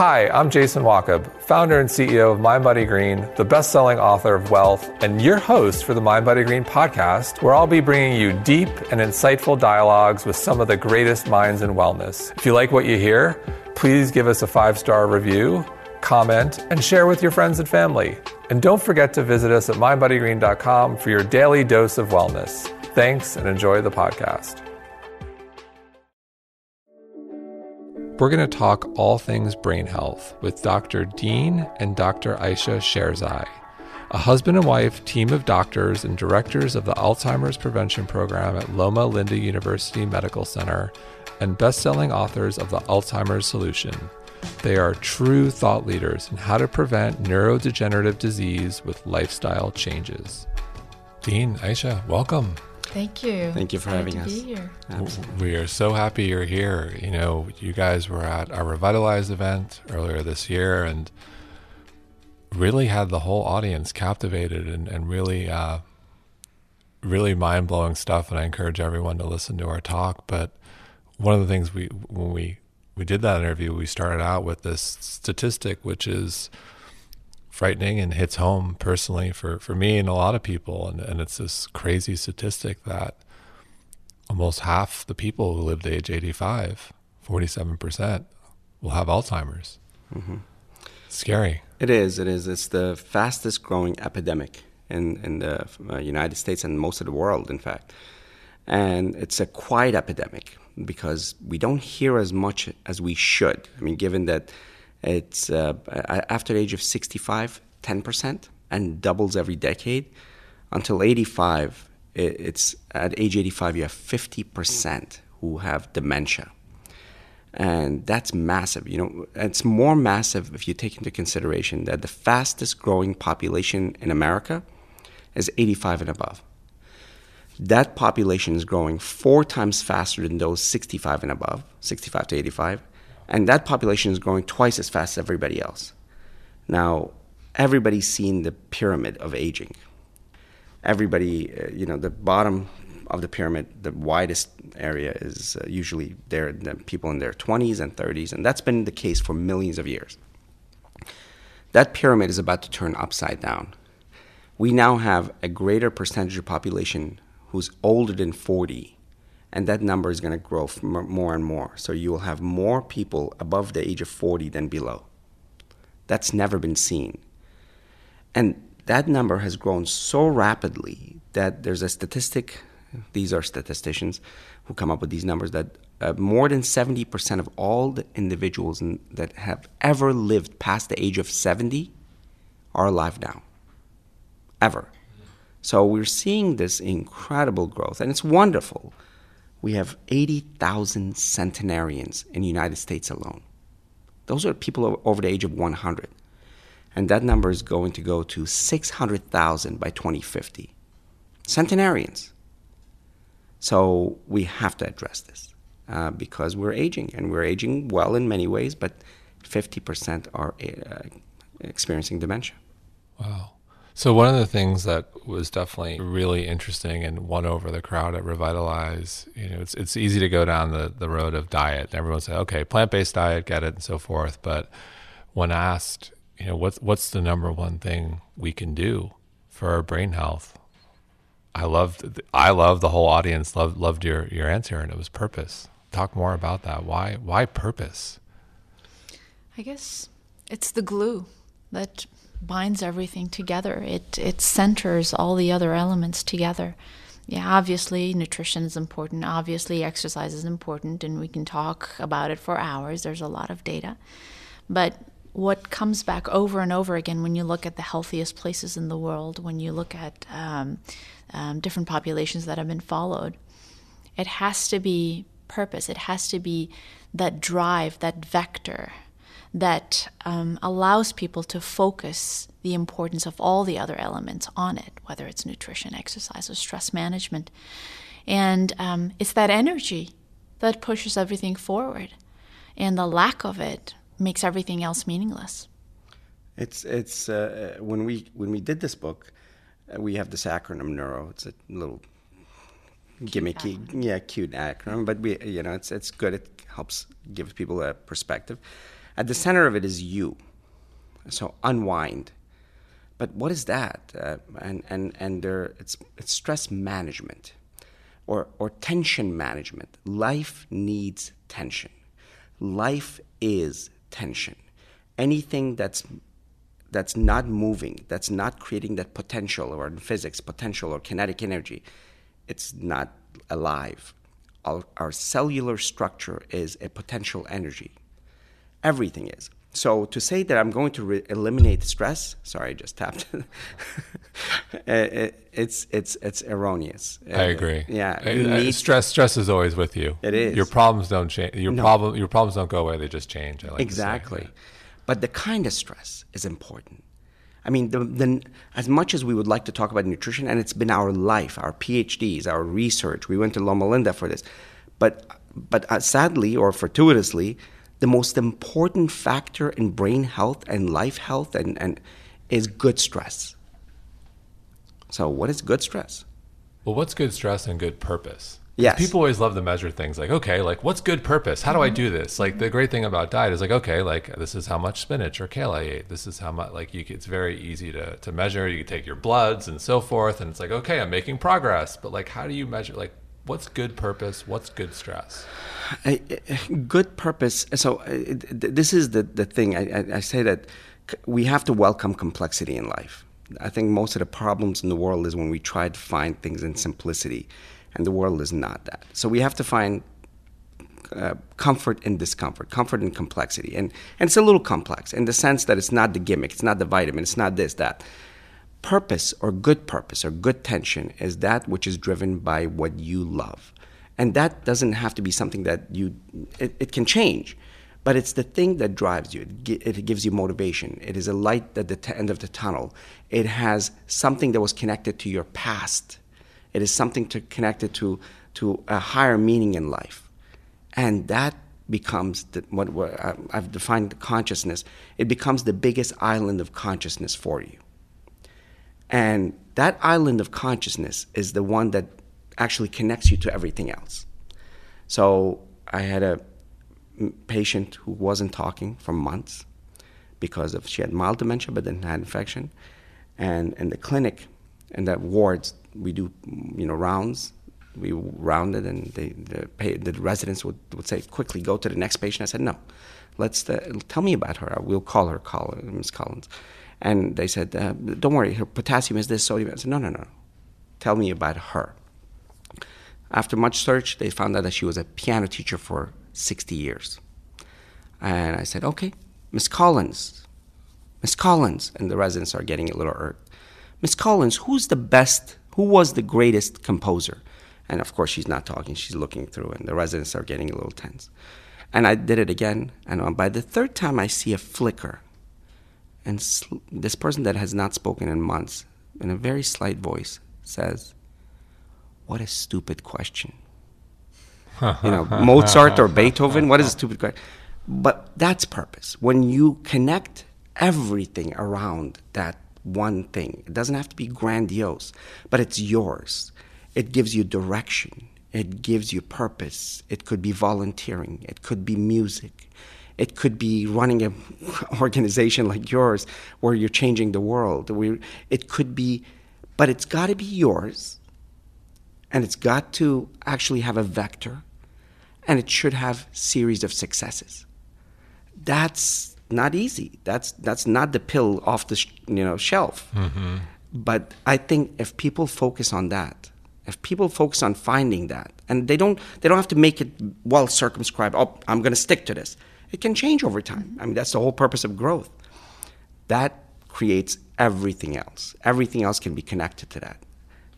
Hi, I'm Jason Wachob, founder and CEO of Body Green, the best selling author of Wellth, and your host for the Body Green podcast, where I'll be bringing you deep and insightful dialogues with some of the greatest minds in wellness. If you like what you hear, please give us a five star review, comment, and share with your friends and family. And don't forget to visit us at mindbodygreen.com for your daily dose of wellness. Thanks and enjoy the podcast. We're going to talk all things brain health with Dr. Dean and Dr. Ayesha Sherzai, a husband and wife team of doctors and directors of the Alzheimer's Prevention Program at Loma Linda University Medical Center and best-selling authors of The Alzheimer's Solution. They are true thought leaders in how to prevent neurodegenerative disease with lifestyle changes. Dean, Ayesha, welcome. Thank you. Thank you for Glad having to us. Be here. We are so happy you're here. You know, you guys were at our Revitalized event earlier this year and really had the whole audience captivated and, and really, uh, really mind blowing stuff. And I encourage everyone to listen to our talk. But one of the things we, when we, we did that interview, we started out with this statistic, which is frightening and hits home personally for, for me and a lot of people. And, and it's this crazy statistic that almost half the people who live to age 85, 47%, will have Alzheimer's. Scary. It is. It is. It's the fastest growing epidemic in in the uh, United States and most of the world, in fact. And it's a quiet epidemic because we don't hear as much as we should. I mean, given that it's uh, after the age of 65, 10%, and doubles every decade, until 85, it's at age 85 you have 50% who have dementia and that's massive. You know, it's more massive if you take into consideration that the fastest growing population in America is 85 and above. That population is growing four times faster than those 65 and above, 65 to 85, and that population is growing twice as fast as everybody else. Now, everybody's seen the pyramid of aging. Everybody, uh, you know, the bottom of the pyramid, the widest area is uh, usually there, the people in their 20s and 30s, and that's been the case for millions of years. That pyramid is about to turn upside down. We now have a greater percentage of population who's older than 40, and that number is going to grow more and more. So you will have more people above the age of 40 than below. That's never been seen. And that number has grown so rapidly that there's a statistic, these are statisticians who come up with these numbers, that uh, more than 70% of all the individuals in, that have ever lived past the age of 70 are alive now. Ever. So we're seeing this incredible growth, and it's wonderful. We have 80,000 centenarians in the United States alone. Those are people over the age of 100. And that number is going to go to 600,000 by 2050. Centenarians. So we have to address this uh, because we're aging, and we're aging well in many ways, but 50% are uh, experiencing dementia. Wow. So one of the things that was definitely really interesting and won over the crowd at Revitalize, you know, it's it's easy to go down the, the road of diet. and Everyone say, okay, plant based diet, get it, and so forth. But when asked, you know, what's what's the number one thing we can do for our brain health? I loved I loved the whole audience loved loved your your answer, and it was purpose. Talk more about that. Why why purpose? I guess it's the glue that binds everything together. It it centers all the other elements together. Yeah, obviously nutrition is important. Obviously exercise is important, and we can talk about it for hours. There's a lot of data, but what comes back over and over again when you look at the healthiest places in the world, when you look at um, um, different populations that have been followed, it has to be purpose. It has to be that drive, that vector that um, allows people to focus the importance of all the other elements on it, whether it's nutrition, exercise, or stress management. And um, it's that energy that pushes everything forward. And the lack of it makes everything else meaningless. It's it's uh, when we when we did this book, uh, we have this acronym Neuro. It's a little gimmicky, yeah, cute acronym, but we you know it's it's good. It helps give people a perspective. At the center of it is you. So unwind. But what is that? Uh, and and and there, it's it's stress management, or or tension management. Life needs tension. Life is tension. Anything that's that's not moving, that's not creating that potential, or in physics, potential or kinetic energy, it's not alive. Our, our cellular structure is a potential energy. Everything is. So to say that I'm going to re- eliminate stress, sorry, I just tapped. it, it's it's it's erroneous. I uh, agree. Yeah, uh, you uh, need, stress stress is always with you. It is. Your problems don't change. Your no. problem your problems don't go away. They just change. Like exactly. But the kind of stress is important. I mean, the, the, as much as we would like to talk about nutrition, and it's been our life, our PhDs, our research. We went to Loma Linda for this, but but uh, sadly or fortuitously, the most important factor in brain health and life health and, and is good stress. So, what is good stress? Well, what's good stress and good purpose? Yes. People always love to measure things like, okay, like what's good purpose? How do I mm-hmm. do this? Like the great thing about diet is like, okay, like this is how much spinach or kale I ate. This is how much, like you, it's very easy to, to measure. You can take your bloods and so forth. And it's like, okay, I'm making progress. But like, how do you measure, like, what's good purpose? What's good stress? good purpose. So uh, this is the, the thing. I, I say that we have to welcome complexity in life. I think most of the problems in the world is when we try to find things in simplicity, and the world is not that. So we have to find uh, comfort in discomfort, comfort in complexity, and and it's a little complex in the sense that it's not the gimmick, it's not the vitamin, it's not this that. Purpose or good purpose or good tension is that which is driven by what you love. And that doesn't have to be something that you it, it can change but it's the thing that drives you. It, it gives you motivation. It is a light at the t- end of the tunnel. It has something that was connected to your past. It is something to connected to to a higher meaning in life. And that becomes the, what, what uh, I've defined consciousness. It becomes the biggest island of consciousness for you, and that island of consciousness is the one that actually connects you to everything else. So I had a patient who wasn't talking for months because of she had mild dementia but then had infection, and in the clinic, in the wards, we do you know rounds. We rounded, and they, the, the residents would, would say, "Quickly, go to the next patient." I said, "No, let's uh, tell me about her. We'll call her, call her, Ms. Collins." And they said, uh, "Don't worry, her potassium is this, sodium." I said, "No, no, no. Tell me about her." After much search, they found out that she was a piano teacher for 60 years. And I said, okay, Miss Collins, Miss Collins. And the residents are getting a little irked. Miss Collins, who's the best, who was the greatest composer? And of course, she's not talking, she's looking through, and the residents are getting a little tense. And I did it again, and by the third time, I see a flicker. And sl- this person that has not spoken in months, in a very slight voice, says, what a stupid question. you know, Mozart or Beethoven, what is a stupid question? But that's purpose. When you connect everything around that one thing, it doesn't have to be grandiose, but it's yours. It gives you direction. It gives you purpose. It could be volunteering. It could be music. It could be running an organization like yours where you're changing the world. It could be, but it's got to be yours and it's got to actually have a vector and it should have series of successes that's not easy that's that's not the pill off the sh- you know shelf mm-hmm. but i think if people focus on that if people focus on finding that and they don't they don't have to make it well circumscribed oh i'm going to stick to this it can change over time i mean that's the whole purpose of growth that creates everything else everything else can be connected to that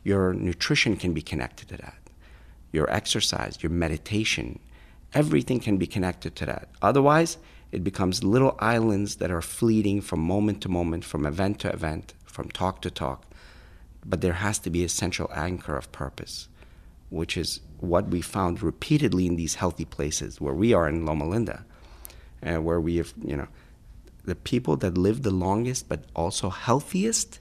your nutrition can be connected to that. Your exercise, your meditation, everything can be connected to that. Otherwise, it becomes little islands that are fleeting from moment to moment, from event to event, from talk to talk. But there has to be a central anchor of purpose, which is what we found repeatedly in these healthy places where we are in Loma Linda, uh, where we have, you know, the people that live the longest but also healthiest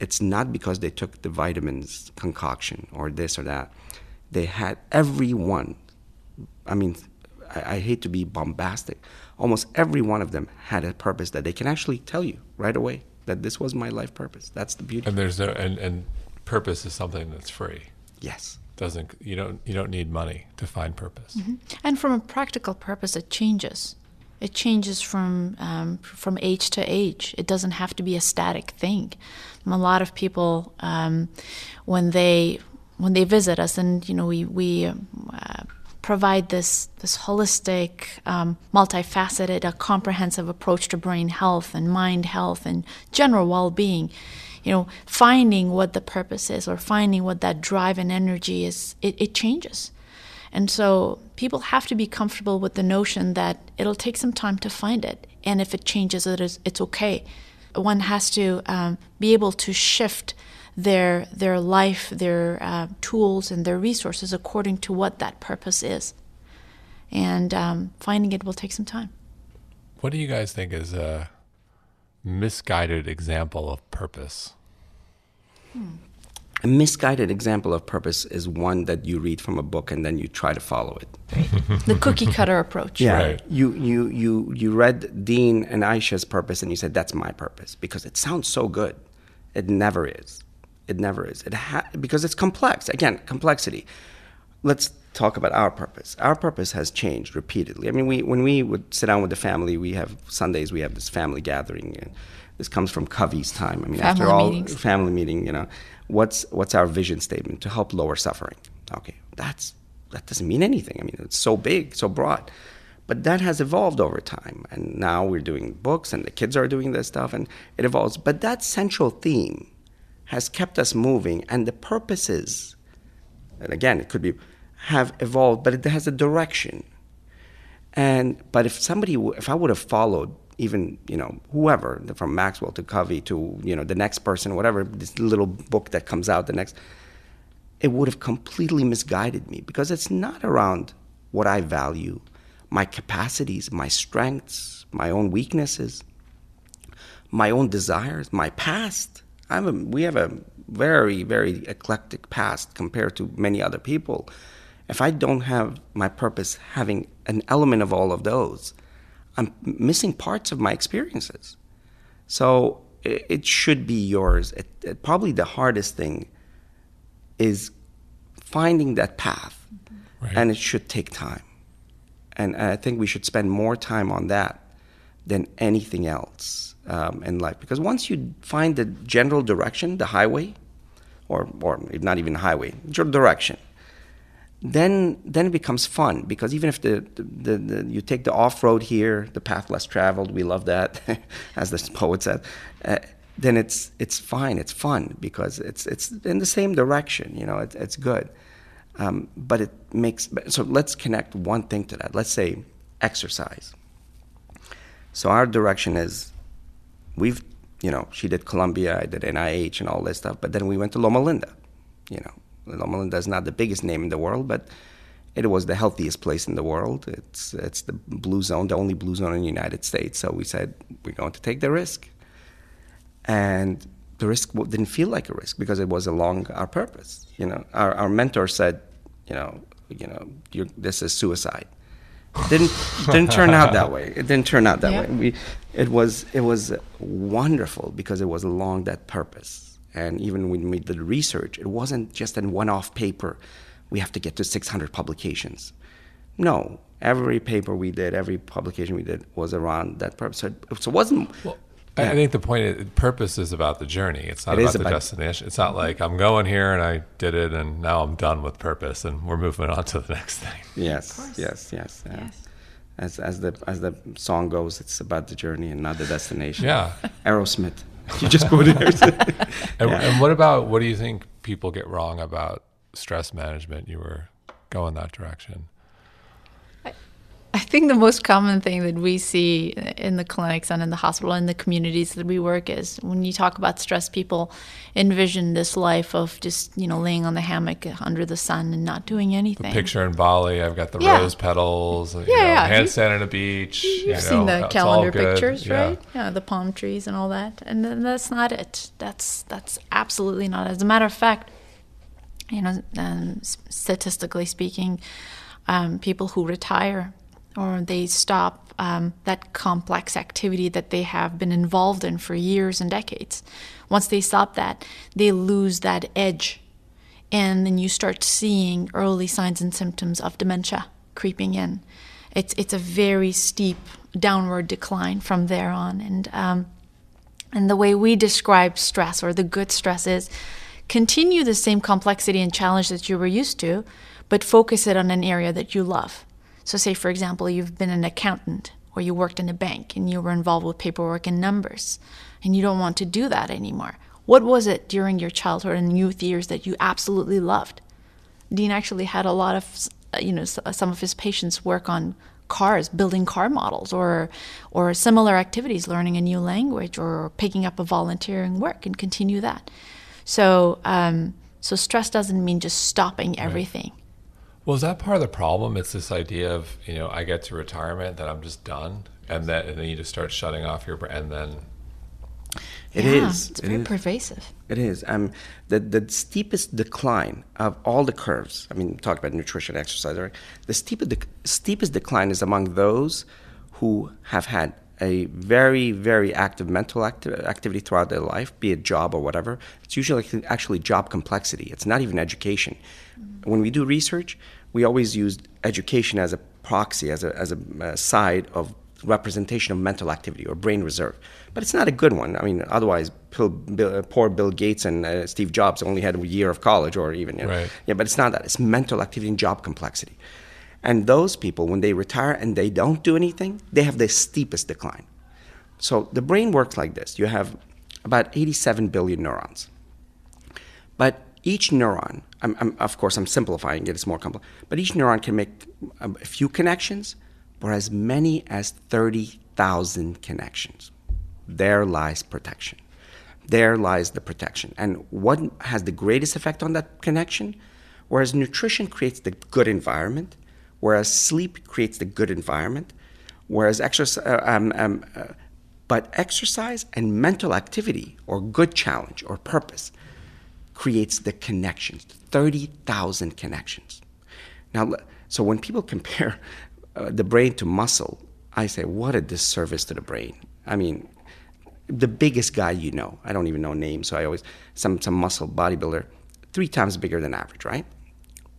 it's not because they took the vitamins concoction or this or that. They had everyone. I mean, I, I hate to be bombastic. Almost every one of them had a purpose that they can actually tell you right away that this was my life purpose. That's the beauty. And there's no and, and purpose is something that's free. Yes. Doesn't you don't you don't need money to find purpose. Mm-hmm. And from a practical purpose, it changes. It changes from um, from age to age. It doesn't have to be a static thing. A lot of people, um, when they when they visit us, and you know, we we uh, provide this this holistic, um, multifaceted, a comprehensive approach to brain health and mind health and general well-being. You know, finding what the purpose is or finding what that drive and energy is, it, it changes. And so people have to be comfortable with the notion that it'll take some time to find it, and if it changes, it is it's okay. One has to um, be able to shift their their life, their uh, tools, and their resources according to what that purpose is. And um, finding it will take some time. What do you guys think is a misguided example of purpose? Hmm. A misguided example of purpose is one that you read from a book and then you try to follow it. the cookie cutter approach. Yeah. Right. You, you, you, you read Dean and Ayesha's purpose and you said, that's my purpose because it sounds so good. It never is. It never is. It ha- because it's complex. Again, complexity. Let's talk about our purpose. Our purpose has changed repeatedly. I mean, we when we would sit down with the family, we have Sundays. We have this family gathering. And this comes from Covey's time. I mean, family after all, meetings. family meeting. You know, what's what's our vision statement to help lower suffering? Okay, that's that doesn't mean anything. I mean, it's so big, so broad. But that has evolved over time, and now we're doing books, and the kids are doing this stuff, and it evolves. But that central theme has kept us moving, and the purposes, and again, it could be, have evolved, but it has a direction. And but if somebody, if I would have followed even you know whoever from Maxwell to Covey to you know the next person, whatever this little book that comes out, the next, it would have completely misguided me because it's not around what I value, my capacities, my strengths, my own weaknesses, my own desires, my past. I'm a, we have a very, very eclectic past compared to many other people. If I don't have my purpose having an element of all of those, I'm missing parts of my experiences. So it, it should be yours. It, it, probably the hardest thing is finding that path, Right. and it should take time. And I think we should spend more time on that than anything else um, in life. Because once you find the general direction, the highway, or, or not even the highway, general direction, then then it becomes fun because even if the, the, the, you take the off road here, the path less traveled, we love that, as the poet said. Uh, then it's it's fine, it's fun because it's it's in the same direction. You know, it, it's good. Um, but it makes so. Let's connect one thing to that. Let's say exercise. So our direction is, we've you know she did Columbia, I did NIH and all this stuff, but then we went to Loma Linda. You know, Loma Linda is not the biggest name in the world, but it was the healthiest place in the world. It's it's the blue zone, the only blue zone in the United States. So we said we're going to take the risk, and the risk didn't feel like a risk because it was along our purpose. You know, our, our mentor said, you know, you know, this is suicide. Didn't didn't turn out that way. It didn't turn out that Yeah. way. We, it was it was wonderful because it was along that purpose. And even when we did research, it wasn't just a one-off paper. We have to get to 600 publications. No, every paper we did, every publication we did was around that purpose. So, so it wasn't. Well, I I think the point is purpose is about the journey. It's not It about the about- destination. It's not like I'm going here and I did it and now I'm done with purpose and we're moving on to the next thing. Yes, yes, yes. yeah. Yes. As as the as the song goes, it's about the journey and not the destination. Yeah. Aerosmith. You just quoted Aerosmith. And, Yeah. and what about what do you think people get wrong about stress management? You were going that direction. I think the most common thing that we see in the clinics and in the hospital and the communities that we work is when you talk about stress, people envision this life of just you know laying on the hammock under the sun and not doing anything. Picture in Bali, I've got the Yeah. rose petals, you Yeah, know, yeah. Handstand on a beach. You've you know, seen the calendar pictures, Yeah. right? Yeah, the palm trees and all that, and then that's not it. That's that's absolutely not. As a matter of fact, you know, um, statistically speaking, um, people who retire or they stop um, that complex activity that they have been involved in for years and decades. Once they stop that, they lose that edge. And then you start seeing early signs and symptoms of dementia creeping in. It's, it's a very steep downward decline from there on. And, um, and the way we describe stress or the good stress is continue the same complexity and challenge that you were used to, but focus it on an area that you love. So, say, for example, you've been an accountant or you worked in a bank and you were involved with paperwork and numbers, and you don't want to do that anymore. What was it during your childhood and youth years that you absolutely loved? Dean actually had a lot of, you know, some of his patients work on cars, building car models, or or similar activities, learning a new language, or picking up a volunteering work and continue that. So, um, so stress doesn't mean just stopping everything. Right. Well, is that part of the problem? It's this idea of you know I get to retirement, that I'm just done, and that and then you just start shutting off your and then it yeah, is. It's very it is. pervasive. It is. Um, the the steepest decline of all the curves. I mean, talk about nutrition, exercise. Right? The steepest the steepest decline is among those who have had a very very active mental acti- activity throughout their life, be it job or whatever. It's usually actually job complexity. It's not even education. Mm-hmm. When we do research, we always use education as a proxy, as a, as a, a side of representation of mental activity or brain reserve. But it's not a good one. I mean, otherwise, Bill, poor Bill Gates and uh, Steve Jobs only had a year of college or even, you know, right. yeah, but it's not that. It's mental activity and job complexity. And those people, when they retire and they don't do anything, they have the steepest decline. So the brain works like this you have about 87 billion neurons. But each neuron, I'm, I'm, of course, I'm simplifying it, it's more complex, but each neuron can make um, a few connections or as many as 30,000 connections. There lies protection. There lies the protection. And what has the greatest effect on that connection? Whereas nutrition creates the good environment, whereas sleep creates the good environment, whereas exercise, uh, um, um, uh, but exercise and mental activity or good challenge or purpose creates the connections 30,000 connections. Now, so when people compare uh, the brain to muscle, I say, what a disservice to the brain. I mean, the biggest guy you know, I don't even know names, so I always, some, some muscle bodybuilder, three times bigger than average, right?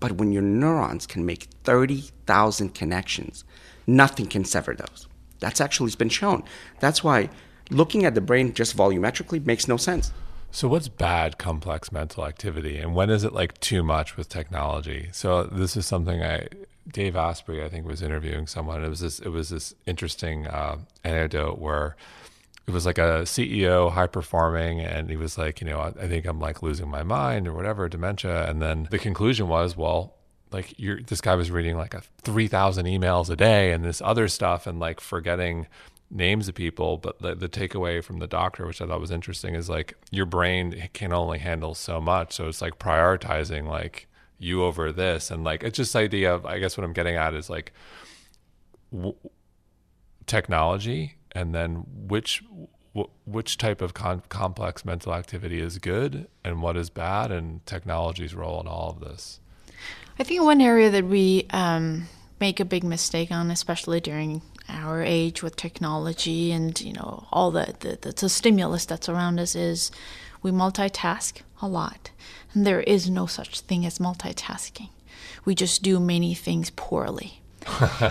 But when your neurons can make 30,000 connections, nothing can sever those. That's actually been shown. That's why looking at the brain just volumetrically makes no sense. So, what's bad complex mental activity, and when is it like too much with technology? So, this is something I Dave Asprey, I think, was interviewing someone. It was this. It was this interesting uh, anecdote where it was like a CEO, high performing, and he was like, you know, I, I think I'm like losing my mind or whatever, dementia. And then the conclusion was, well, like you're this guy was reading like a 3000 emails a day and this other stuff and like forgetting names of people. But the, the takeaway from the doctor which i thought was interesting is like your brain can only handle so much. So it's like prioritizing like you over this. And like it's just idea of i guess what i'm getting at is like w- technology and then which which type of con- complex mental activity is good and what is bad and technology's role in all of this i think one area that we um, make a big mistake on especially during our age with technology and you know all the, the, the, the stimulus that's around us is we multitask a lot and there is no such thing as multitasking. We just do many things poorly.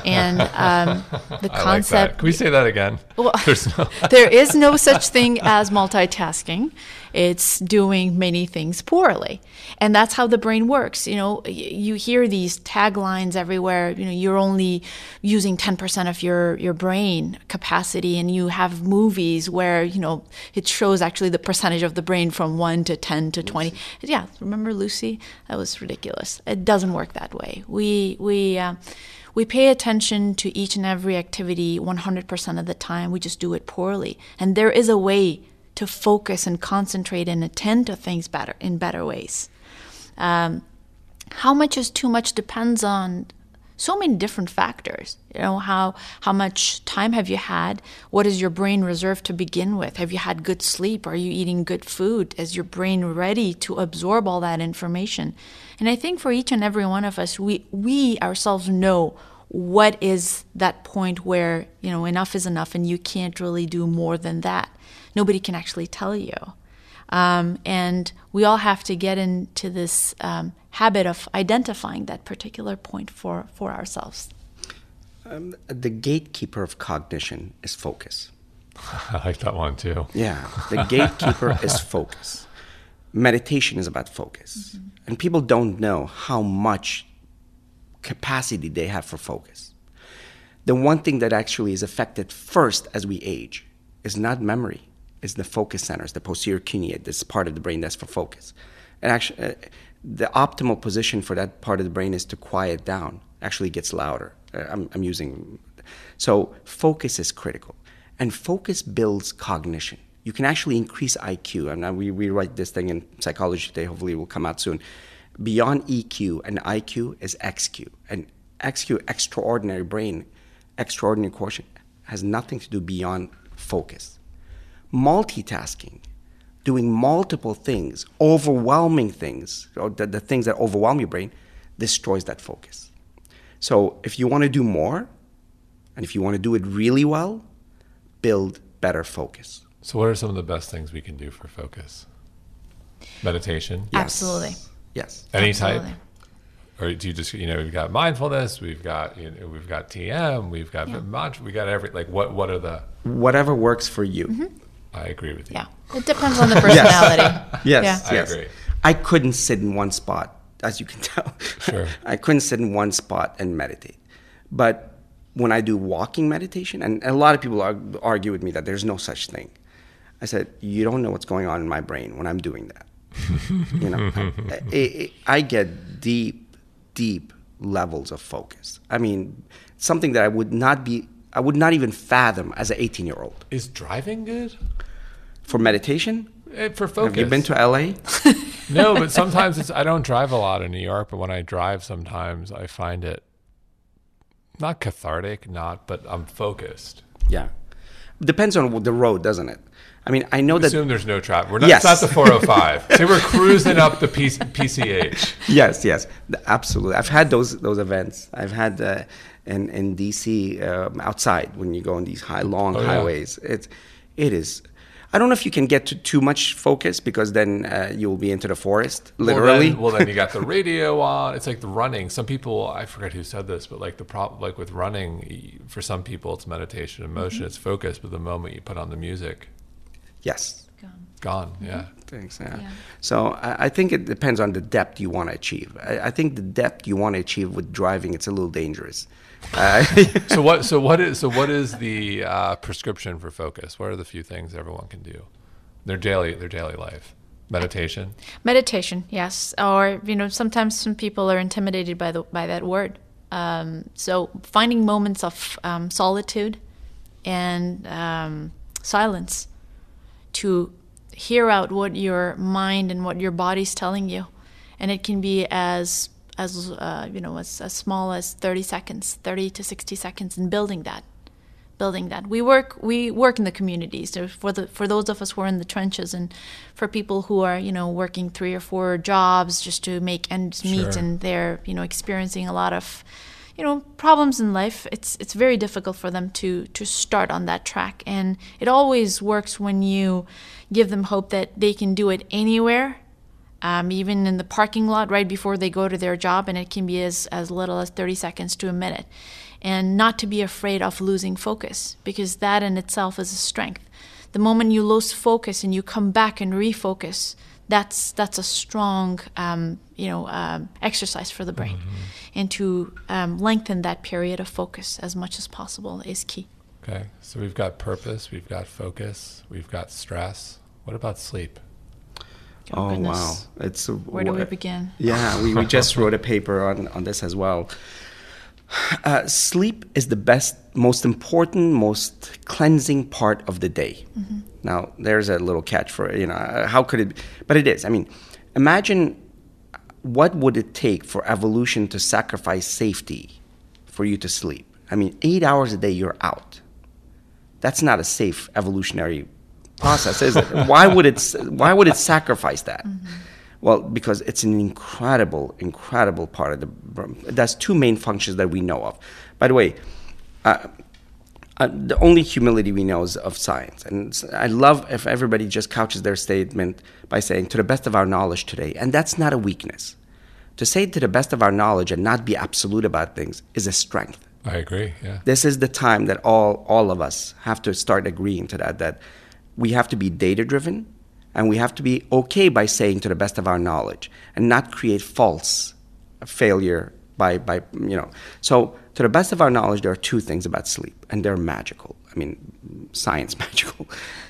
And um, the concept. Like Can we say that again? Well, no there is no such thing as multitasking. It's doing many things poorly, and that's how the brain works. You know, you hear these taglines everywhere. You know, you're only using ten percent of your your brain capacity, and you have movies where you know it shows actually the percentage of the brain from one to ten to twenty. Lucy. Yeah, remember Lucy? That was ridiculous. It doesn't work that way. We we. Uh, we pay attention to each and every activity 100% of the time. We just do it poorly. And there is a way to focus and concentrate and attend to things better in better ways. Um, how much is too much depends on so many different factors. You know, how how much time have you had? What is your brain reserved to begin with? Have you had good sleep? Are you eating good food? Is your brain ready to absorb all that information? And I think for each and every one of us, we we ourselves know what is that point where you know enough is enough and you can't really do more than that nobody can actually tell you um, and we all have to get into this um, habit of identifying that particular point for, for ourselves um, the gatekeeper of cognition is focus I like that one too. Yeah, the gatekeeper is focus. Meditation is about focus. Mm-hmm. And people don't know how much capacity they have for focus. The one thing that actually is affected first as we age is not memory, it's the focus centers, the posterior cuneate, this part of the brain that's for focus. And actually, uh, the optimal position for that part of the brain is to quiet down. Actually, gets louder. Uh, I'm, I'm using so focus is critical, and focus builds cognition. You can actually increase IQ. And we, we write this thing in psychology today. Hopefully, it will come out soon beyond EQ and IQ is XQ. And XQ, extraordinary brain, extraordinary quotient, has nothing to do beyond focus. Multitasking, doing multiple things, overwhelming things, or the, the things that overwhelm your brain, destroys that focus. So if you want to do more, and if you want to do it really well, build better focus. So, what are some of the best things we can do for focus? Meditation? Yes. Absolutely. Yes. Any Absolutely. type? Or do you just you know we've got mindfulness, we've got you know, we've got TM, we've got yeah. mantra, we got every like what what are the whatever works for you. Mm-hmm. I agree with you. Yeah, it depends on the personality. yes, yes, yeah. yes. I agree. I couldn't sit in one spot, as you can tell. Sure. I couldn't sit in one spot and meditate. But when I do walking meditation, and a lot of people argue with me that there's no such thing. I said, you don't know what's going on in my brain when I'm doing that you know, it, it, I get deep, deep levels of focus. I mean, something that I would not be, I would not even fathom as an 18 year old. Is driving good? For meditation? Uh, for focus. Have you been to LA? no, but sometimes it's, I don't drive a lot in New York, but when I drive sometimes I find it not cathartic, not, but I'm focused. Yeah. Depends on the road, doesn't it? I mean, I know we that. Assume there's no traffic. We're not, yes. It's not the 405. Say we're cruising up the PCH. Yes, yes, absolutely. I've had those those events. I've had uh, in in DC um, outside when you go on these high long oh, highways. Yeah. It's it is. I don't know if you can get to too much focus because then uh, you'll be into the forest, literally. Well then, well then, you got the radio on. It's like the running. Some people, I forget who said this, but like the prop, like with running, for some people it's meditation and motion, mm-hmm. it's focus. But the moment you put on the music, Yes. Gone. Gone. Yeah. Thanks. Yeah. yeah. So I, I, think it depends on the depth you want to achieve. I, I, think the depth you want to achieve with driving, it's a little dangerous. Uh, so what? So what is? So what is the uh, prescription for focus? What are the few things everyone can do? Their daily, their daily life. Meditation. Meditation, yes. Or you know, sometimes some people are intimidated by the by that word. Um, so finding moments of um, solitude and um, silence to hear out what your mind and what your body's telling you and it can be as as uh, you know as, as small as 30 seconds 30 to 60 seconds in building that building that. We work we work in the communities so for the for those of us who are in the trenches and for people who are you know working three or four jobs just to make ends meet sure. and they're you know experiencing a lot of you know problems in life it's it's very difficult for them to to start on that track. And it always works when you give them hope that they can do it anywhere um, even in the parking lot right before they go to their job and it can be as as little as 30 seconds to a minute. And not to be afraid of losing focus because that in itself is a strength. The moment you lose focus and you come back and refocus that's that's a strong um, you know um, exercise for the brain. Mm-hmm. and to um, lengthen that period of focus as much as possible is key. Okay so we've got purpose we've got focus we've got stress. What about sleep oh, oh wow it's a, where do we begin yeah we, we just wrote a paper on, on this as well uh, sleep is the best, most important, most cleansing part of the day. Mm-hmm. Now, there's a little catch for you know uh, how could it? But it is. I mean, imagine what would it take for evolution to sacrifice safety for you to sleep? I mean, eight hours a day you're out. That's not a safe evolutionary process, is it? why would it? Why would it sacrifice that? Mm-hmm. Well, because it's an incredible, incredible part of the. brain. It two main functions that we know of. By the way, uh, uh, the only humility we know is of science. And I love if everybody just couches their statement by saying, to the best of our knowledge today. And that's not a weakness. To say to the best of our knowledge and not be absolute about things is a strength. I agree. Yeah. This is the time that all, all of us have to start agreeing to that, that we have to be data driven and we have to be okay by saying to the best of our knowledge and not create false failure by, by you know. So, to the best of our knowledge, there are two things about sleep and they're magical. I mean, science magical.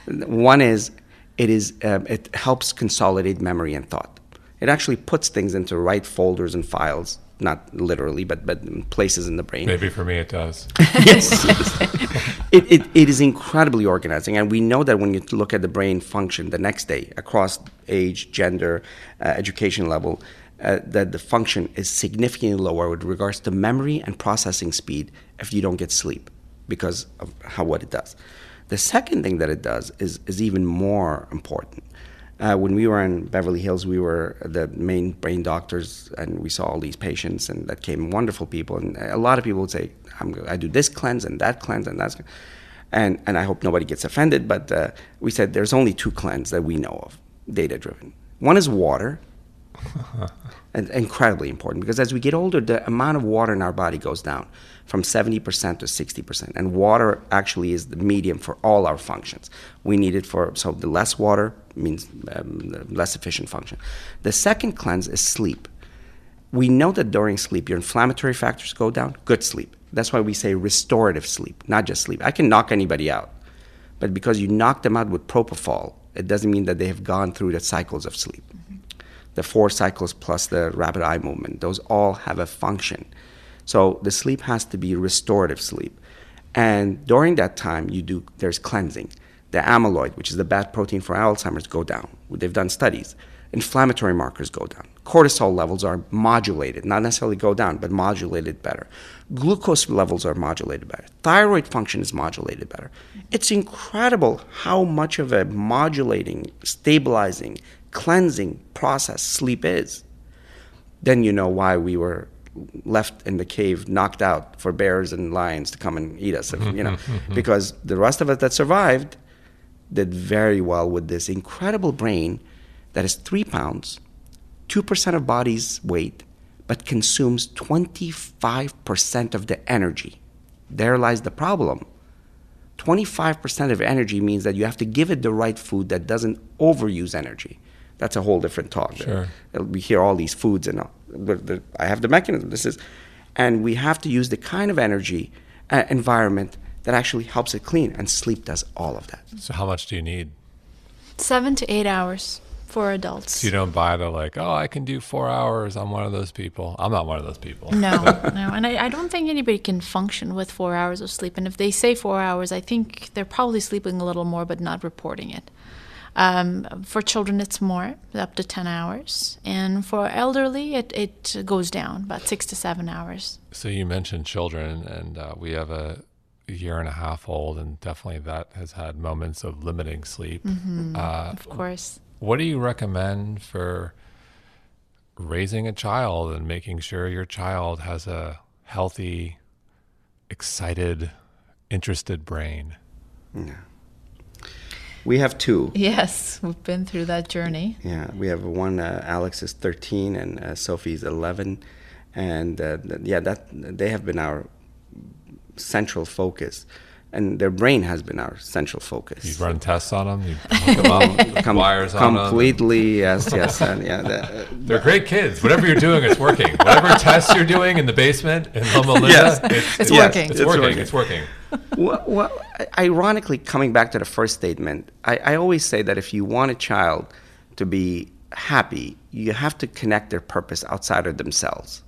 One is it, is, um, it helps consolidate memory and thought. It actually puts things into right folders and files, not literally, but, but places in the brain Maybe for me it does. yes, it, it, it is incredibly organizing. And we know that when you look at the brain function the next day across age, gender, uh, education level, uh, that the function is significantly lower with regards to memory and processing speed if you don't get sleep because of how what it does. The second thing that it does is, is even more important. Uh, when we were in Beverly Hills, we were the main brain doctors, and we saw all these patients, and that came wonderful people. And a lot of people would say, I'm, I do this cleanse and that cleanse and that's, and and I hope nobody gets offended, but uh, we said there's only two cleanse that we know of, data driven. One is water, and incredibly important because as we get older, the amount of water in our body goes down from 70% to 60%. And water actually is the medium for all our functions. We need it for, so the less water means um, the less efficient function. The second cleanse is sleep. We know that during sleep, your inflammatory factors go down, good sleep. That's why we say restorative sleep, not just sleep. I can knock anybody out, but because you knock them out with propofol, it doesn't mean that they have gone through the cycles of sleep the four cycles plus the rapid eye movement, those all have a function. So the sleep has to be restorative sleep. And during that time, you do there's cleansing. The amyloid, which is the bad protein for Alzheimer's, go down. They've done studies. Inflammatory markers go down. Cortisol levels are modulated, not necessarily go down, but modulated better. Glucose levels are modulated better. Thyroid function is modulated better. It's incredible how much of a modulating, stabilizing, cleansing process sleep is. Then you know why we were left in the cave, knocked out for bears and lions to come and eat us. If, you know, mm-hmm. because the rest of us that survived did very well with this incredible brain that is three pounds, two percent of body's weight, but consumes twenty-five percent of the energy. There lies the problem. 25% of energy means that you have to give it the right food that doesn't overuse energy. That's a whole different talk. Sure. We hear all these foods and all. The, the, I have the mechanism. This is, and we have to use the kind of energy uh, environment that actually helps it clean. And sleep does all of that. So how much do you need? Seven to eight hours for adults. So you don't buy the like, oh, I can do four hours. I'm one of those people. I'm not one of those people. No, no, and I, I don't think anybody can function with four hours of sleep. And if they say four hours, I think they're probably sleeping a little more, but not reporting it. Um, for children, it's more, up to 10 hours. And for elderly, it, it goes down about six to seven hours. So you mentioned children, and uh, we have a year and a half old, and definitely that has had moments of limiting sleep. Mm-hmm. Uh, Of course. what do you recommend for raising a child and making sure your child has a healthy, excited, interested brain? We have two. Yes, we've been through that journey. Yeah, we have one. Uh, Alex is 13 and uh, Sophie's 11, and uh, th- yeah, that they have been our central focus, and their brain has been our central focus. You run tests on them, you hook them up, Com- wires on them. completely, yes, yes, and yeah. The, uh, They're great kids. Whatever you're doing, it's working. Whatever tests you're doing in the basement in Loma Linda, Yes. it's, It's Yes, working. It's, it's working. working. It's working. well, well, ironically, coming back to the first statement, I, I always say that if you want a child to be happy, you have to connect their purpose outside of themselves.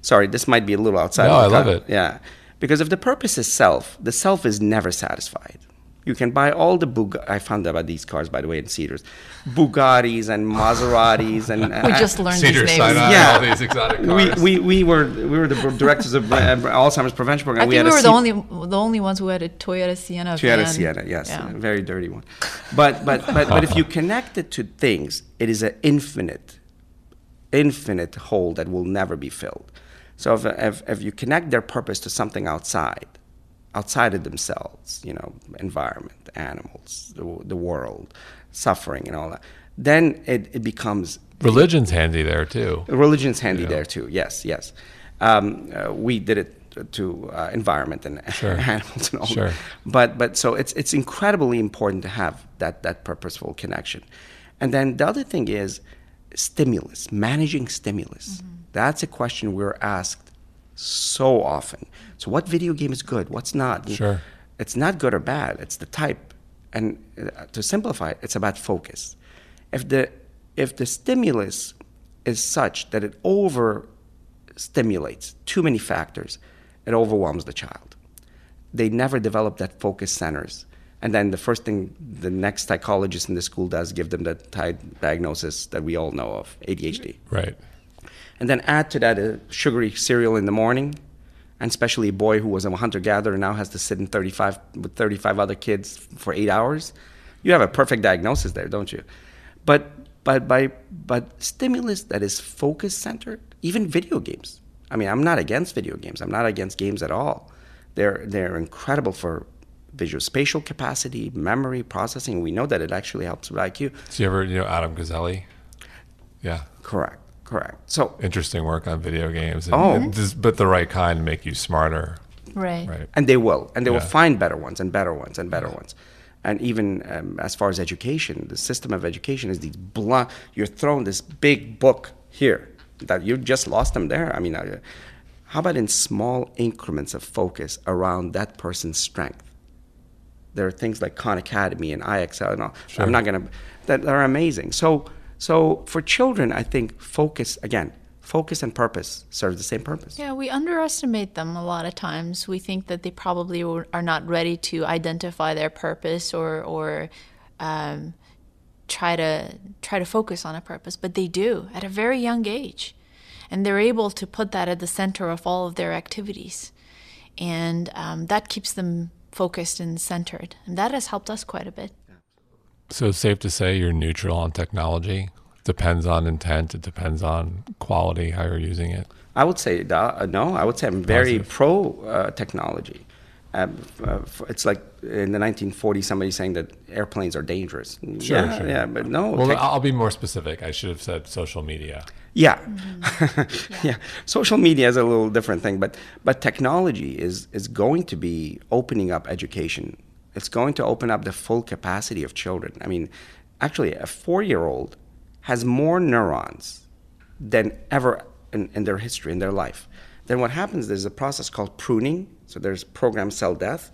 Sorry, this might be a little outside. No, of I love con- it. Yeah, because if the purpose is self, the self is never satisfied. You can buy all the Bug- I found out about these cars by the way in Cedars, Bugattis and Maseratis and We just learned Cedar these names. Sinai, Yeah. all these exotic cars. we, we were we were the directors of uh, Alzheimer's prevention program. I think we, had a were the only the only ones who had a Toyota Sienna. Toyota van. Sienna, yes, Yeah. a very dirty one. But but but but if you connect it to things, it is an infinite, infinite hole that will never be filled. So if if, if you connect their purpose to something outside, outside of themselves, you know, environment, animals, the, the world, suffering, and all that, then it, it becomes Religion's handy there too. Religion's handy Yeah. there too. Yes, yes. Um, uh, we did it to uh, environment and Sure. animals and all. Sure. That. But but so it's it's incredibly important to have that that purposeful connection. And then the other thing is stimulus, managing stimulus. That's a question we're asked so often. So what video game is good? What's not? Sure. It's not good or bad. It's the type. And uh, to simplify it, it's about focus. If the if the stimulus is such that it over stimulates too many factors, it overwhelms the child. They never develop that focus centers. And then the first thing the next psychologist in the school does give them the ti- diagnosis that we all know of, ADHD. Right. And then add to that a sugary cereal in the morning, and especially a boy who was a hunter gatherer now has to sit in 35 with 35 other kids for eight hours. You have a perfect diagnosis there, don't you? But but by but stimulus that is focus centered, even video games. I mean, I'm not against video games. I'm not against games at all. They're they're incredible for visual spatial capacity, memory, processing. We know that it actually helps with IQ. So you ever, you know, Adam Gazzaley? Yeah. Correct, correct. So Interesting work on video games. And, Oh. and just, but the right kind to make you smarter. Right. Right. and they will and they will find better ones and better ones and better ones and even um, as far as education the system of education is these blunt you're thrown this big book here that you just lost them there i mean uh, how about in small increments of focus around that person's strength there are things like khan academy and ixl and all Sure. i'm not going to that are amazing so so for children i think focus again focus and purpose serve the same purpose Yeah, we underestimate them a lot of times. We think that they probably are not ready to identify their purpose or or um, try to try to focus on a purpose, but they do at a very young age, and they're able to put that at the center of all of their activities, and um, that keeps them focused and centered, and that has helped us quite a bit. So it's safe to say you're neutral on technology. Depends on intent. It depends on quality, how you're using it. I would say da- uh, no. I would say I'm very Positive. pro uh, technology. Um, uh, it's like in the 1940s, somebody saying that airplanes are dangerous. Sure, yeah, sure. yeah, but no. Well, tech- I'll be more specific. I should have said social media. yeah, yeah. Social media is a little different thing, but but technology is is going to be opening up education. It's going to open up the full capacity of children. I mean, actually, a four-year-old has more neurons than ever in, in their history, in their life. Then what happens, there's a process called pruning. So there's programmed cell death.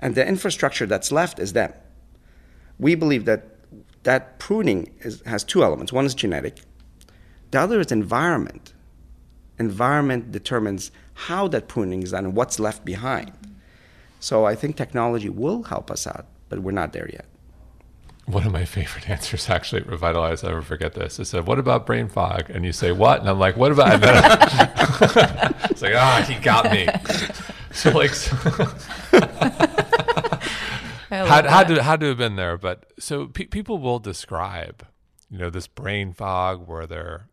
And the infrastructure that's left is them. We believe that that pruning is, has two elements. One is genetic. The other is environment. Environment determines how that pruning is done and what's left behind. So I think technology will help us out, but we're not there yet. One of my favorite answers actually at Revitalize, I never forget this. It said, What about brain fog? And you say, What? And I'm like, What about? And then- it's like, Ah, he got me. So, like, so- had, had, to, had to have been there. But so pe- people will describe, you know, this brain fog where they're,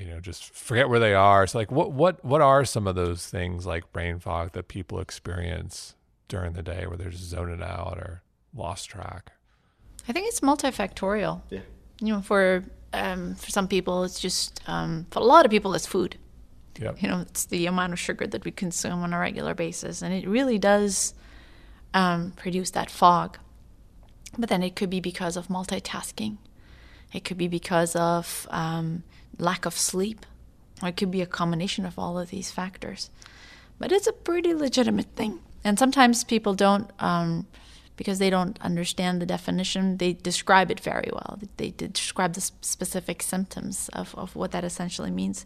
you know, just forget where they are. So, like, what, what, what are some of those things like brain fog that people experience during the day where they're just zoning out or lost track? I think it's multifactorial. Yeah. You know, for um, for some people, it's just um, for a lot of people, it's food. Yep. You know, it's the amount of sugar that we consume on a regular basis, and it really does um, produce that fog. But then it could be because of multitasking. It could be because of um, lack of sleep. It could be a combination of all of these factors. But it's a pretty legitimate thing. And sometimes people don't, um, because they don't understand the definition, they describe it very well. They, they describe the specific symptoms of, of what that essentially means.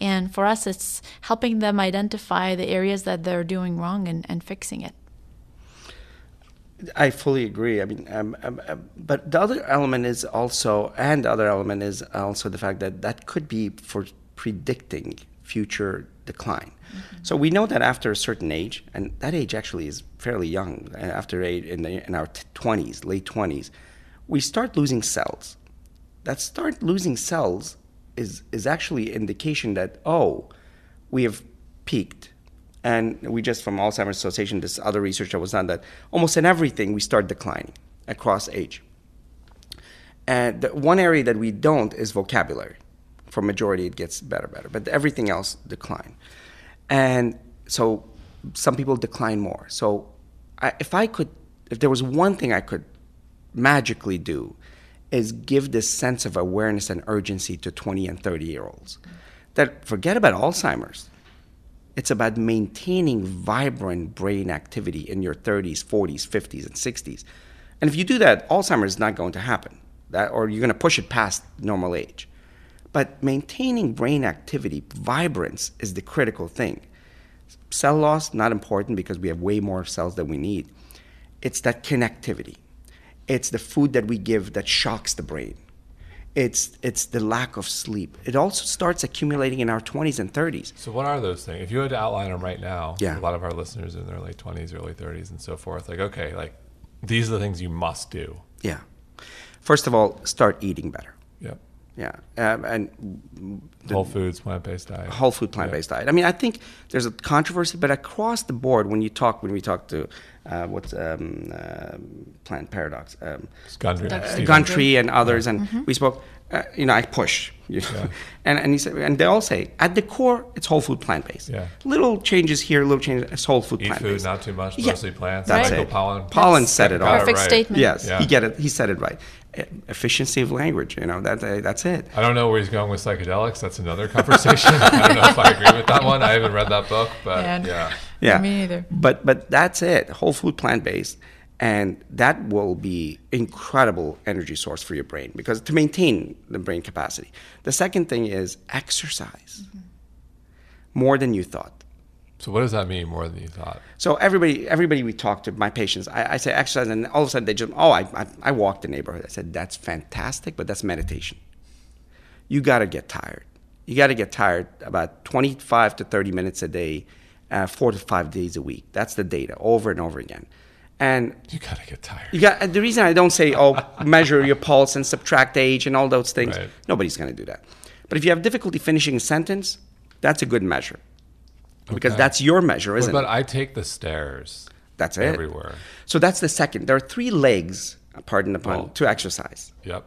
And for us, it's helping them identify the areas that they're doing wrong and, and fixing it. I fully agree. I mean, um, um, um, but the other element is also, and the other element is also the fact that that could be for predicting future decline. Mm-hmm. So we know that after a certain age, and that age actually is fairly young, uh, after age in, the, in our twenties, late twenties, we start losing cells. That start losing cells is is actually indication that oh, we have peaked and we just from Alzheimer's Association, this other research that was done that almost in everything we start declining across age. And the one area that we don't is vocabulary. For majority, it gets better, better, but everything else decline. And so some people decline more. So I, if I could, if there was one thing I could magically do, is give this sense of awareness and urgency to 20 and 30 year olds. That forget about Alzheimer's it's about maintaining vibrant brain activity in your 30s, 40s, 50s, and 60s. And if you do that, Alzheimer's is not going to happen, that, or you're going to push it past normal age. But maintaining brain activity, vibrance, is the critical thing. Cell loss, not important because we have way more cells than we need. It's that connectivity. It's the food that we give that shocks the brain it's it's the lack of sleep. It also starts accumulating in our 20s and 30s. So what are those things? If you had to outline them right now, yeah. a lot of our listeners in their late 20s, early 30s and so forth, like okay, like these are the things you must do. Yeah. First of all, start eating better. Yep. Yeah, um, and whole foods, plant-based diet. Whole food, plant-based diet. I mean, I think there's a controversy, but across the board, when you talk, when we talk to uh, what's um, uh, Plant Paradox, um, Gundry, uh, Gundry and others, yeah. and mm-hmm. we spoke. Uh, you know, I push, you know? yeah. and and he said, and they all say at the core, it's whole food, plant-based. Yeah. Little changes here, little changes. It's whole food, Eat plant-based. food, not too much, mostly yeah. plants. That's Michael it. Pollan. Pollan said it all. Perfect right. statement. Yes, yeah. he get it. He said it right efficiency of language. You know that that's it. I don't know where he's going with psychedelics. That's another conversation. I don't know if I agree with that one. I haven't read that book, but yeah, yeah, yeah. me either. But but that's it. Whole food, plant based, and that will be incredible energy source for your brain because to maintain the brain capacity. The second thing is exercise, mm-hmm. more than you thought. So what does that mean more than you thought? So everybody, everybody we talk to, my patients, I, I say exercise, and all of a sudden they just, oh, I, I, I walk the neighborhood. I said that's fantastic, but that's meditation. You got to get tired. You got to get tired about 25 to 30 minutes a day, uh, four to five days a week. That's the data, over and over again. And you got to get tired. You got the reason I don't say, oh, measure your pulse and subtract age and all those things. Right. Nobody's going to do that. But if you have difficulty finishing a sentence, that's a good measure because that's your measure, isn't but, it? But I take the stairs. That's it. Everywhere. So that's the second. There are three legs, uh, pardon the pun, Oh. to exercise. Yep.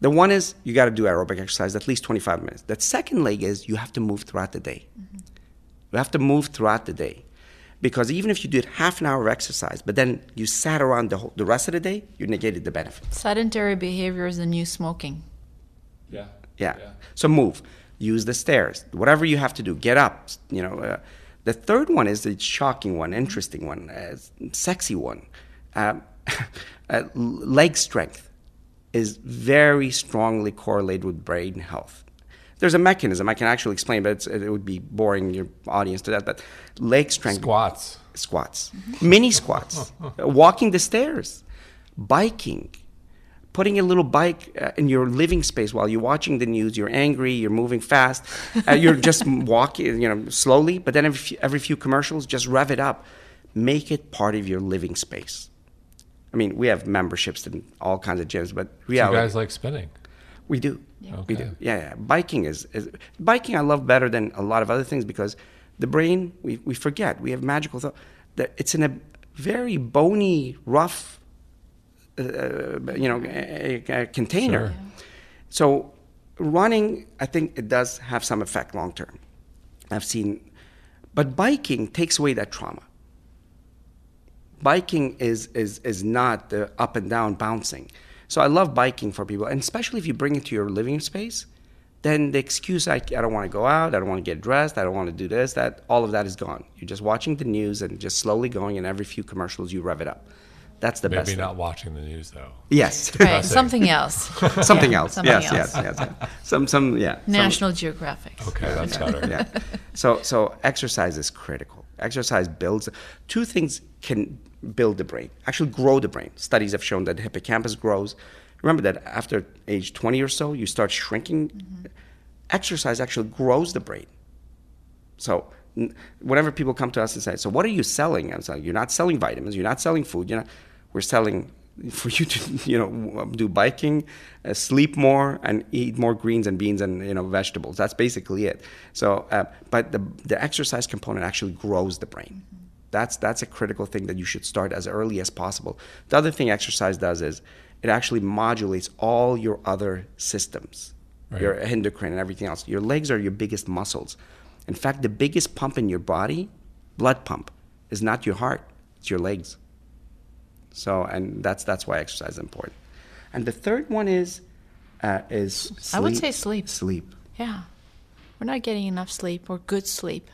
The one is you got to do aerobic exercise at least 25 minutes. That second leg is you have to move throughout the day. Mm-hmm. You have to move throughout the day. Because even if you did half an hour of exercise, but then you sat around the, whole, the rest of the day, you negated the benefit. Sedentary behavior is the new smoking. Yeah. Yeah. So move. Use the stairs. Whatever you have to do, get up. You know. Uh, the third one is the shocking one, interesting one, uh, sexy one. Um, uh, leg strength is very strongly correlated with brain health. There's a mechanism I can actually explain, but it would be boring your audience to that. But leg strength, Squats. squats, mini squats, walking the stairs, biking, putting a little bike uh, in your living space while you're watching the news. You're angry, you're moving fast, uh, you're just walking, you know, slowly. But then every few, every few commercials, just rev it up. Make it part of your living space. I mean, we have memberships in all kinds of gyms, but So you guys like spinning. we do. Yeah. We do. Yeah, yeah. Biking is, is biking. I love better than a lot of other things because the brain we, we forget we have magical thought that it's in a very bony, rough, Uh, you know, a, a container. Sure. So running, I think it does have some effect long term. I've seen, but biking takes away that trauma. Biking is is is not the up and down bouncing. So I love biking for people, and especially if you bring it to your living space, then the excuse I, I don't want to go out, I don't want to get dressed, I don't want to do this, that all of that is gone. You're just watching the news and just slowly going, and every few commercials you rev it up. That's the Maybe best. Maybe not watching the news though. Yes. Right, something else. something Yeah, else. something yes, else. yes, yes, yes. Some, some, yeah. some- National Geographic. Okay, that's better. yeah. So, so exercise is critical. Exercise builds. Two things can build the brain. Actually, grow the brain. Studies have shown that the hippocampus grows. Remember that after age 20 or so, you start shrinking. Mm-hmm. Exercise actually grows the brain. So, whenever people come to us and say, "So, what are you selling?" I'm saying, "You're not selling vitamins. You're not selling food. You're not. We're selling." For you to, you know, do biking, uh, sleep more, and eat more greens and beans and you know vegetables. That's basically it. So, uh, but the the exercise component actually grows the brain. That's that's a critical thing that you should start as early as possible. The other thing exercise does is it actually modulates all your other systems, Right. your endocrine and everything else. Your legs are your biggest muscles. In fact, the biggest pump in your body, blood pump, is not your heart; it's your legs. So, and that's that's why exercise is important. And the third one is uh, is sleep. I would say sleep. Sleep. Yeah, we're not getting enough sleep or good sleep,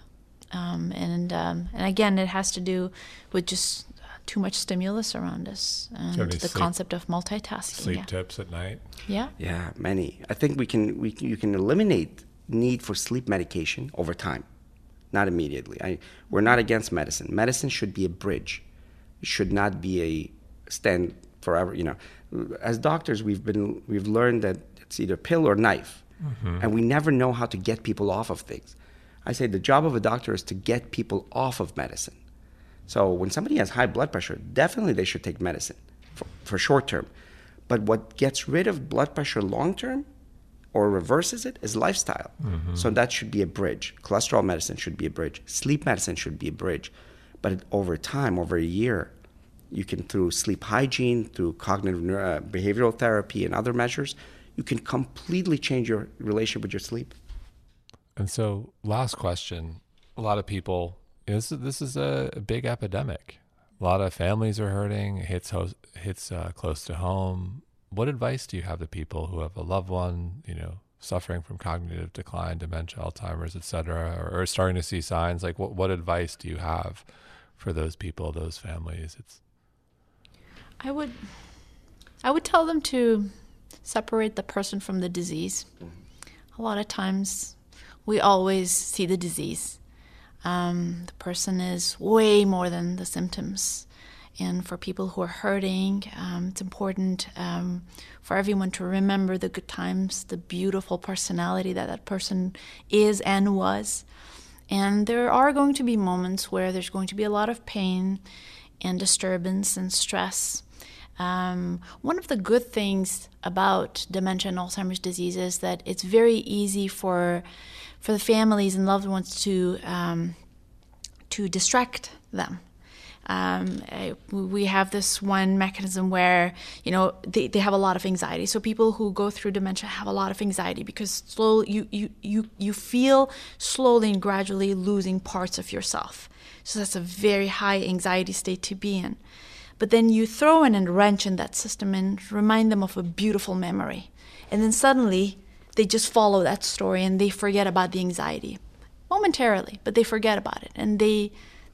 um, and um, and again, it has to do with just too much stimulus around us and any the sleep- concept of multitasking. Sleep yeah. tips at night. yeah, Yeah, many. I think we can we can- you can eliminate need for sleep medication over time, not immediately. I, we're not against medicine. Medicine should be a bridge. Should not be a stand forever. You know, as doctors, we've been we've learned that it's either pill or knife, mm-hmm. and we never know how to get people off of things. I say the job of a doctor is to get people off of medicine. So when somebody has high blood pressure, definitely they should take medicine for, for short term. But what gets rid of blood pressure long term or reverses it is lifestyle. Mm-hmm. So that should be a bridge. Cholesterol medicine should be a bridge. Sleep medicine should be a bridge. But over time, over a year, you can through sleep hygiene, through cognitive neuro- uh, behavioral therapy, and other measures, you can completely change your relationship with your sleep. And so, last question: A lot of people. This is, this is a, big epidemic. A lot of families are hurting. It hits hits uh, close to home. What advice do you have to people who have a loved one, you know, suffering from cognitive decline, dementia, Alzheimer's, et cetera, or, or starting to see signs? Like, what what advice do you have for those people, those families? It's I would, I would tell them to separate the person from the disease. A lot of times, we always see the disease. Um, the person is way more than the symptoms. And for people who are hurting, um, it's important um, for everyone to remember the good times, the beautiful personality that that person is and was. And there are going to be moments where there's going to be a lot of pain and disturbance and stress. Um, one of the good things about dementia and Alzheimer's disease is that it's very easy for for the families and loved ones to um, to distract them. Um, I- we have this one mechanism where you know they, they have a lot of anxiety. So people who go through dementia have a lot of anxiety because slowly you, you, you, you feel slowly and gradually losing parts of yourself. So that's a very high anxiety state to be in. But then you throw in a wrench in that system and remind them of a beautiful memory. And then suddenly they just follow that story and they forget about the anxiety momentarily, but they forget about it and they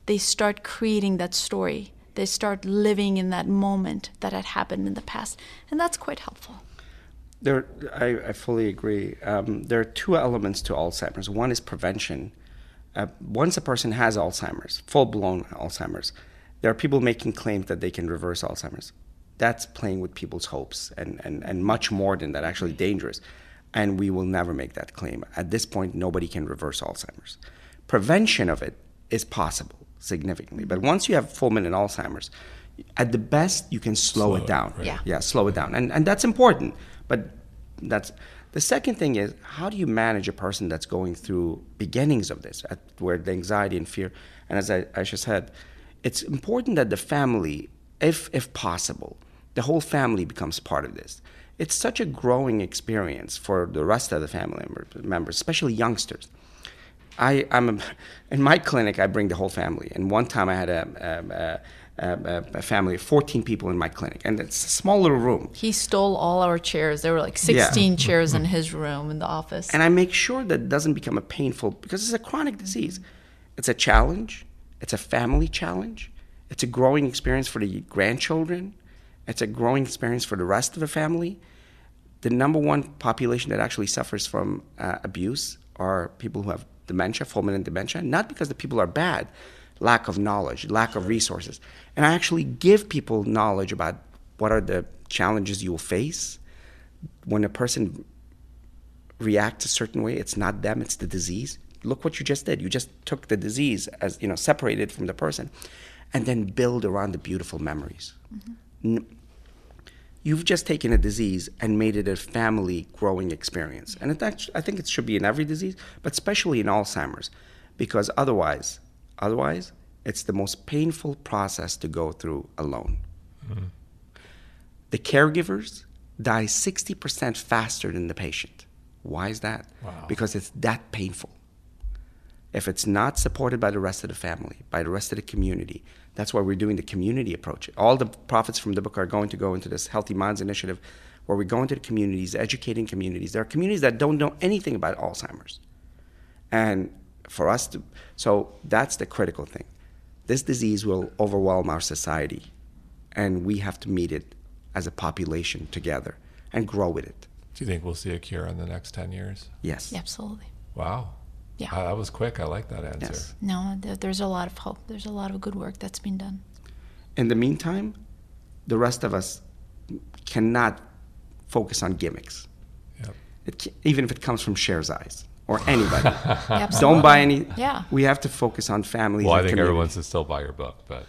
they start creating that story. They start living in that moment that had happened in the past, and that's quite helpful. There, I, I fully agree. Um, there are two elements to Alzheimer's. One is prevention. Uh, once a person has Alzheimer's, full blown Alzheimer's, there are people making claims that they can reverse Alzheimer's. That's playing with people's hopes and, and, and much more than that, actually dangerous. And we will never make that claim. At this point, nobody can reverse Alzheimer's. Prevention of it is possible significantly. But once you have fulminant Alzheimer's, at the best, you can slow, Slow it it, down. right. Yeah. Yeah, slow it down. And, and that's important. But that's the second thing is how do you manage a person that's going through beginnings of this, at, where the anxiety and fear, and as I, I just said, it's important that the family, if, if possible, the whole family becomes part of this. It's such a growing experience for the rest of the family members, especially youngsters. I, I'm a, in my clinic. I bring the whole family. And one time I had a, a, a, family of 14 people in my clinic, and it's a small little room. He stole all our chairs. There were like 16 chairs in his room in the office. And I make sure that it doesn't become a painful because it's a chronic disease. It's a challenge. It's a family challenge. It's a growing experience for the grandchildren. It's a growing experience for the rest of the family. The number one population that actually suffers from uh, abuse are people who have dementia, fulminant dementia, not because the people are bad, lack of knowledge, lack of resources. And I actually give people knowledge about what are the challenges you will face when a person reacts a certain way. It's not them; it's the disease. Look what you just did. You just took the disease as you know, separated from the person, and then build around the beautiful memories. Mm-hmm. You've just taken a disease and made it a family growing experience. And it actually, I think it should be in every disease, but especially in Alzheimer's, because otherwise, otherwise, it's the most painful process to go through alone. Mm-hmm. The caregivers die 60% faster than the patient. Why is that? Wow. Because it's that painful. If it's not supported by the rest of the family, by the rest of the community, that's why we're doing the community approach. All the profits from the book are going to go into this Healthy Minds initiative where we go into the communities, educating communities. There are communities that don't know anything about Alzheimer's. And for us to, so that's the critical thing. This disease will overwhelm our society, and we have to meet it as a population together and grow with it. Do you think we'll see a cure in the next 10 years? Yes. Absolutely. Wow. Yeah. Uh, that was quick. I like that answer. Yes. No, there's a lot of hope. There's a lot of good work that's been done. In the meantime, the rest of us cannot focus on gimmicks. Yep. It, even if it comes from Sherzai's or anybody. Don't buy any. Yeah. We have to focus on families. Well, I think everyone should still buy your book, but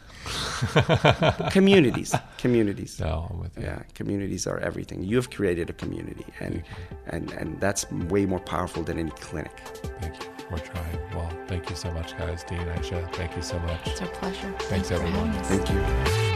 communities, communities. No, I'm with you. Yeah, communities are everything. You have created a community, and and and that's way more powerful than any clinic. Thank you. We're trying. Well, thank you so much, guys. Dean, Ayesha, thank you so much. It's our pleasure. Thanks, Thanks everyone. Thank you.